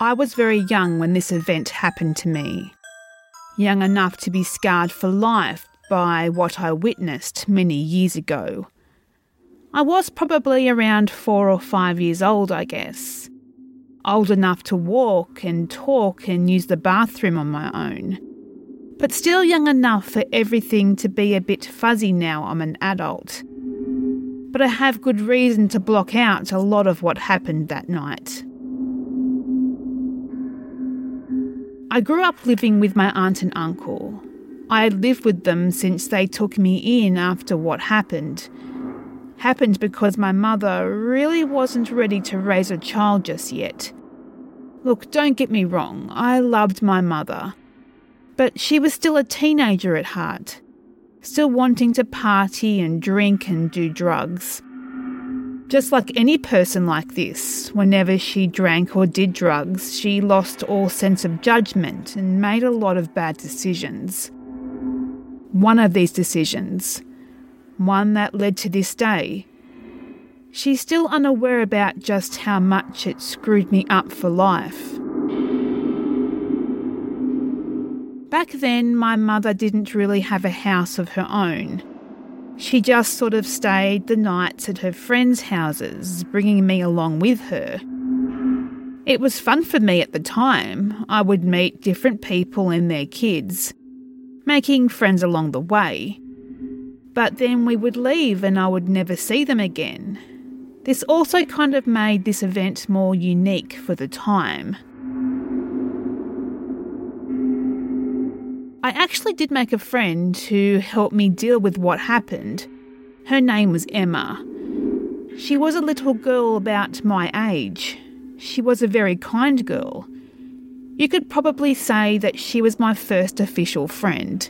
I was very young when this event happened to me. Young enough to be scarred for life by what I witnessed many years ago. I was probably around four or five years old, I guess. Old enough to walk and talk and use the bathroom on my own. But still young enough for everything to be a bit fuzzy now I'm an adult. But I have good reason to block out a lot of what happened that night. I grew up living with my aunt and uncle. I had lived with them since they took me in after what happened. Happened because my mother really wasn't ready to raise a child just yet. Look, don't get me wrong, I loved my mother. But she was still a teenager at heart, still wanting to party and drink and do drugs. Just like any person like this, whenever she drank or did drugs, she lost all sense of judgment and made a lot of bad decisions. One of these decisions, one that led to this day, she's still unaware about just how much it screwed me up for life. Back then, my mother didn't really have a house of her own. She just sort of stayed the nights at her friends' houses, bringing me along with her. It was fun for me at the time. I would meet different people and their kids, making friends along the way. But then we would leave and I would never see them again. This also kind of made this event more unique for the time. I actually did make a friend who helped me deal with what happened. Her name was Emma. She was a little girl about my age. She was a very kind girl. You could probably say that she was my first official friend.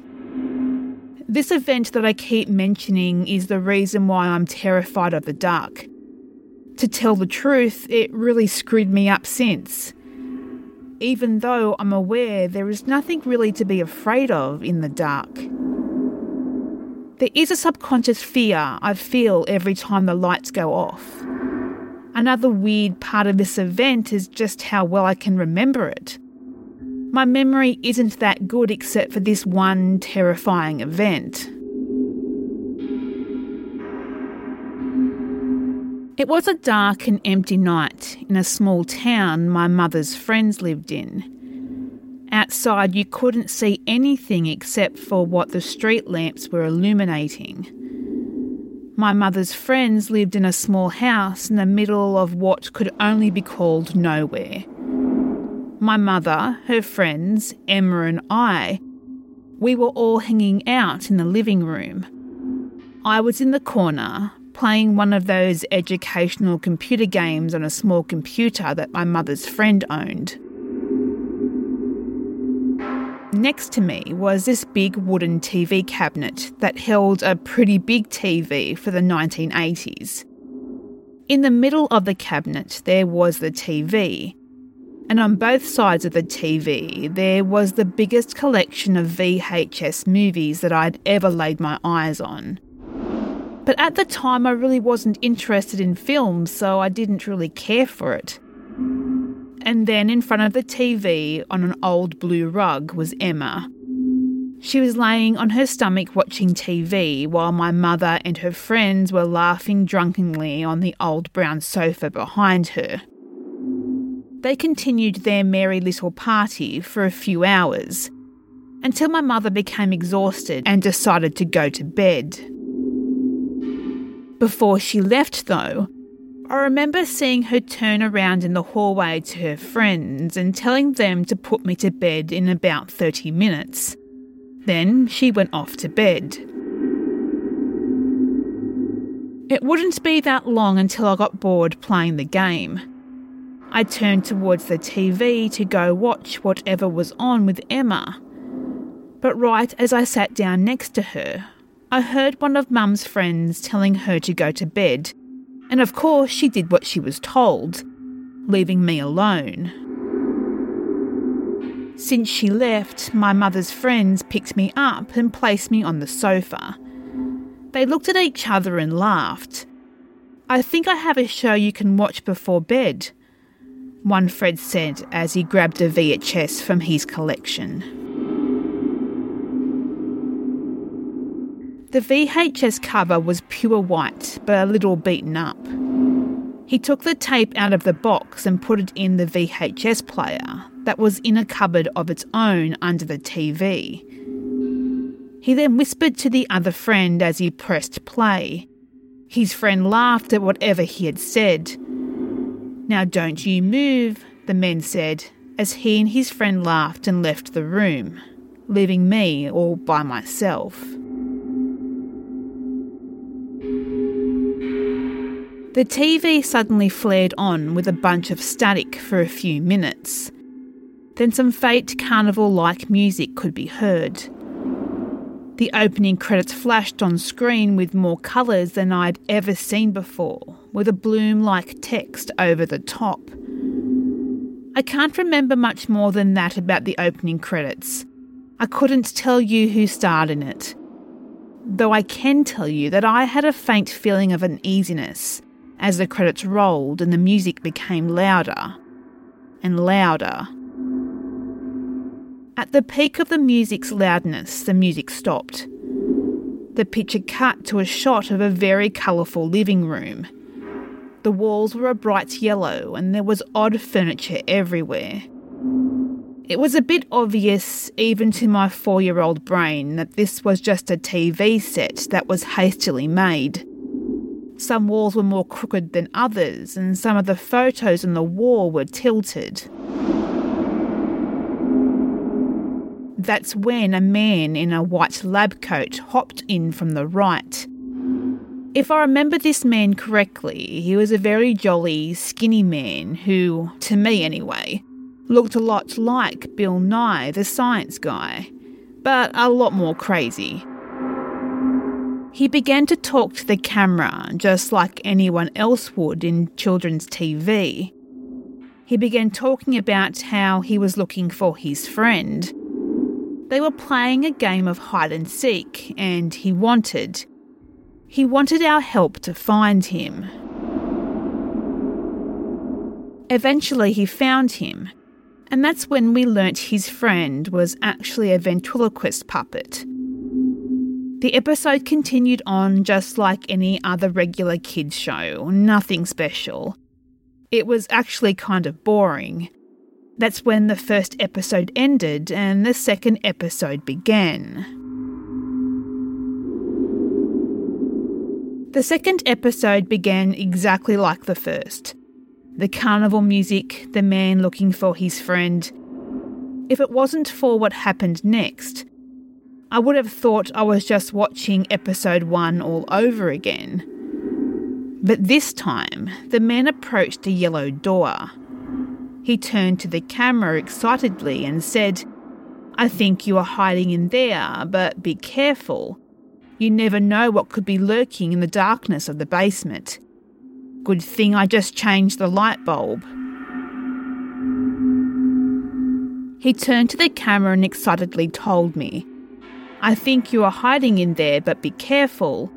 This event that I keep mentioning is the reason why I'm terrified of the dark. To tell the truth, it really screwed me up since even though I'm aware there is nothing really to be afraid of in the dark. There is a subconscious fear I feel every time the lights go off. Another weird part of this event is just how well I can remember it. My memory isn't that good except for this one terrifying event. It was a dark and empty night in a small town my mother's friends lived in. Outside, you couldn't see anything except for what the street lamps were illuminating. My mother's friends lived in a small house in the middle of what could only be called nowhere. My mother, her friends, Emma, and I, we were all hanging out in the living room. I was in the corner, playing one of those educational computer games on a small computer that my mother's friend owned. Next to me was this big wooden TV cabinet that held a pretty big TV for the 1980s. In the middle of the cabinet, there was the TV, and on both sides of the TV, there was the biggest collection of VHS movies that I'd ever laid my eyes on. But at the time, I really wasn't interested in films, so I didn't really care for it. And then in front of the TV, on an old blue rug, was Emma. She was laying on her stomach watching TV while my mother and her friends were laughing drunkenly on the old brown sofa behind her. They continued their merry little party for a few hours until my mother became exhausted and decided to go to bed. Before she left, though, I remember seeing her turn around in the hallway to her friends and telling them to put me to bed in about 30 minutes. Then she went off to bed. It wouldn't be that long until I got bored playing the game. I turned towards the TV to go watch whatever was on with Emma. But right as I sat down next to her, I heard one of Mum's friends telling her to go to bed, and of course she did what she was told, leaving me alone. Since she left, my mother's friends picked me up and placed me on the sofa. They looked at each other and laughed. I think I have a show you can watch before bed, one Fred said as he grabbed a VHS from his collection. The VHS cover was pure white, but a little beaten up. He took the tape out of the box and put it in the VHS player that was in a cupboard of its own under the TV. He then whispered to the other friend as he pressed play. His friend laughed at whatever he had said. Now don't you move, the men said, as he and his friend laughed and left the room, leaving me all by myself. The TV suddenly flared on with a bunch of static for a few minutes. Then some faint carnival like music could be heard. The opening credits flashed on screen with more colours than I'd ever seen before, with a bloom like text over the top. I can't remember much more than that about the opening credits. I couldn't tell you who starred in it. Though I can tell you that I had a faint feeling of uneasiness as the credits rolled and the music became louder and louder at the peak of the music's loudness, the music stopped. The picture cut to a shot of a very colourful living room. The walls were a bright yellow and there was odd furniture everywhere. It was a bit obvious, even to my four year old brain, that this was just a TV set that was hastily made. Some walls were more crooked than others, and some of the photos on the wall were tilted. That's when a man in a white lab coat hopped in from the right. If I remember this man correctly, he was a very jolly, skinny man who, to me anyway, looked a lot like Bill Nye, the science guy, but a lot more crazy. He began to talk to the camera just like anyone else would in children's TV. He began talking about how he was looking for his friend they were playing a game of hide and seek, and he wanted. He wanted our help to find him. Eventually, he found him, and that's when we learnt his friend was actually a ventriloquist puppet. The episode continued on just like any other regular kids' show, nothing special. It was actually kind of boring. That's when the first episode ended and the second episode began. The second episode began exactly like the first. The carnival music, the man looking for his friend. If it wasn't for what happened next, I would have thought I was just watching episode one all over again. But this time, the man approached a yellow door. He turned to the camera excitedly and said, I think you are hiding in there, but be careful. You never know what could be lurking in the darkness of the basement. Good thing I just changed the light bulb. He turned to the camera and excitedly told me, I think you are hiding in there, but be careful.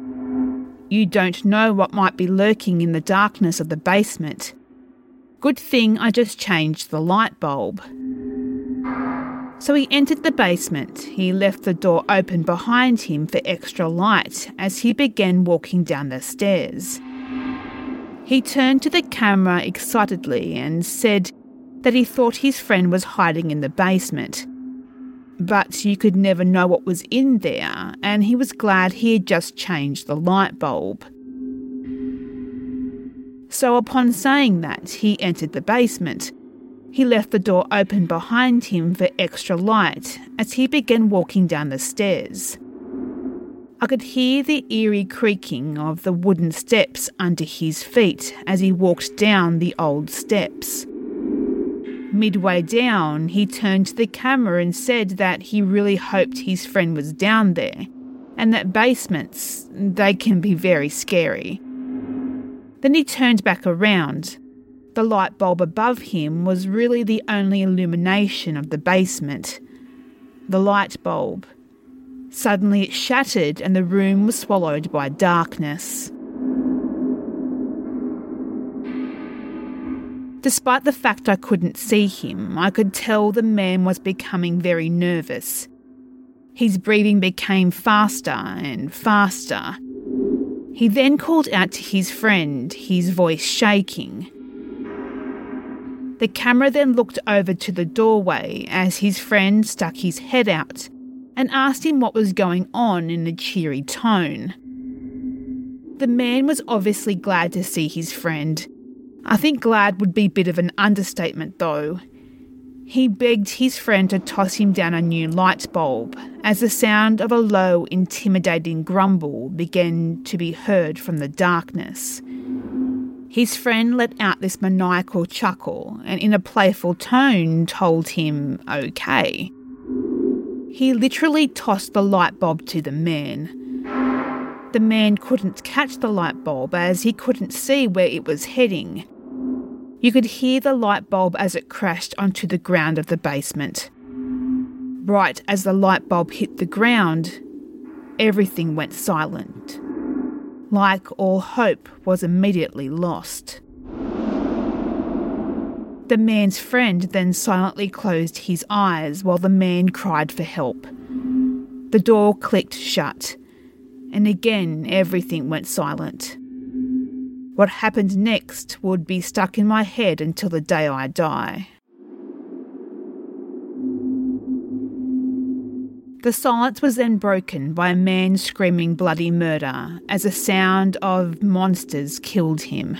You don't know what might be lurking in the darkness of the basement. Good thing I just changed the light bulb. So he entered the basement. He left the door open behind him for extra light as he began walking down the stairs. He turned to the camera excitedly and said that he thought his friend was hiding in the basement. But you could never know what was in there, and he was glad he had just changed the light bulb. So, upon saying that, he entered the basement. He left the door open behind him for extra light as he began walking down the stairs. I could hear the eerie creaking of the wooden steps under his feet as he walked down the old steps. Midway down, he turned to the camera and said that he really hoped his friend was down there, and that basements, they can be very scary. Then he turned back around. The light bulb above him was really the only illumination of the basement. The light bulb. Suddenly it shattered and the room was swallowed by darkness. Despite the fact I couldn't see him, I could tell the man was becoming very nervous. His breathing became faster and faster. He then called out to his friend, his voice shaking. The camera then looked over to the doorway as his friend stuck his head out and asked him what was going on in a cheery tone. The man was obviously glad to see his friend I think glad would be a bit of an understatement though. He begged his friend to toss him down a new light bulb as the sound of a low, intimidating grumble began to be heard from the darkness. His friend let out this maniacal chuckle and, in a playful tone, told him, okay. He literally tossed the light bulb to the man. The man couldn't catch the light bulb as he couldn't see where it was heading. You could hear the light bulb as it crashed onto the ground of the basement. Right as the light bulb hit the ground, everything went silent. Like all hope was immediately lost. The man's friend then silently closed his eyes while the man cried for help. The door clicked shut, and again everything went silent. What happened next would be stuck in my head until the day I die. The silence was then broken by a man screaming bloody murder as a sound of monsters killed him.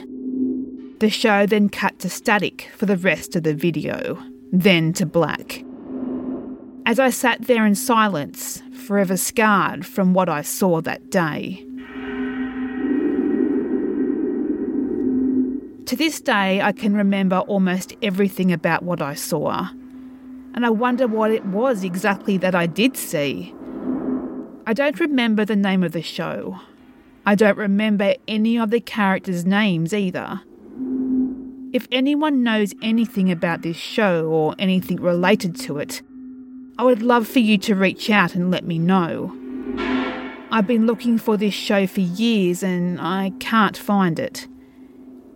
The show then cut to static for the rest of the video, then to black. As I sat there in silence, forever scarred from what I saw that day. To this day, I can remember almost everything about what I saw. And I wonder what it was exactly that I did see. I don't remember the name of the show. I don't remember any of the characters' names either. If anyone knows anything about this show or anything related to it, I would love for you to reach out and let me know. I've been looking for this show for years and I can't find it.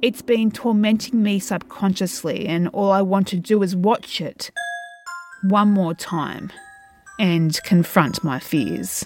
It's been tormenting me subconsciously, and all I want to do is watch it one more time and confront my fears.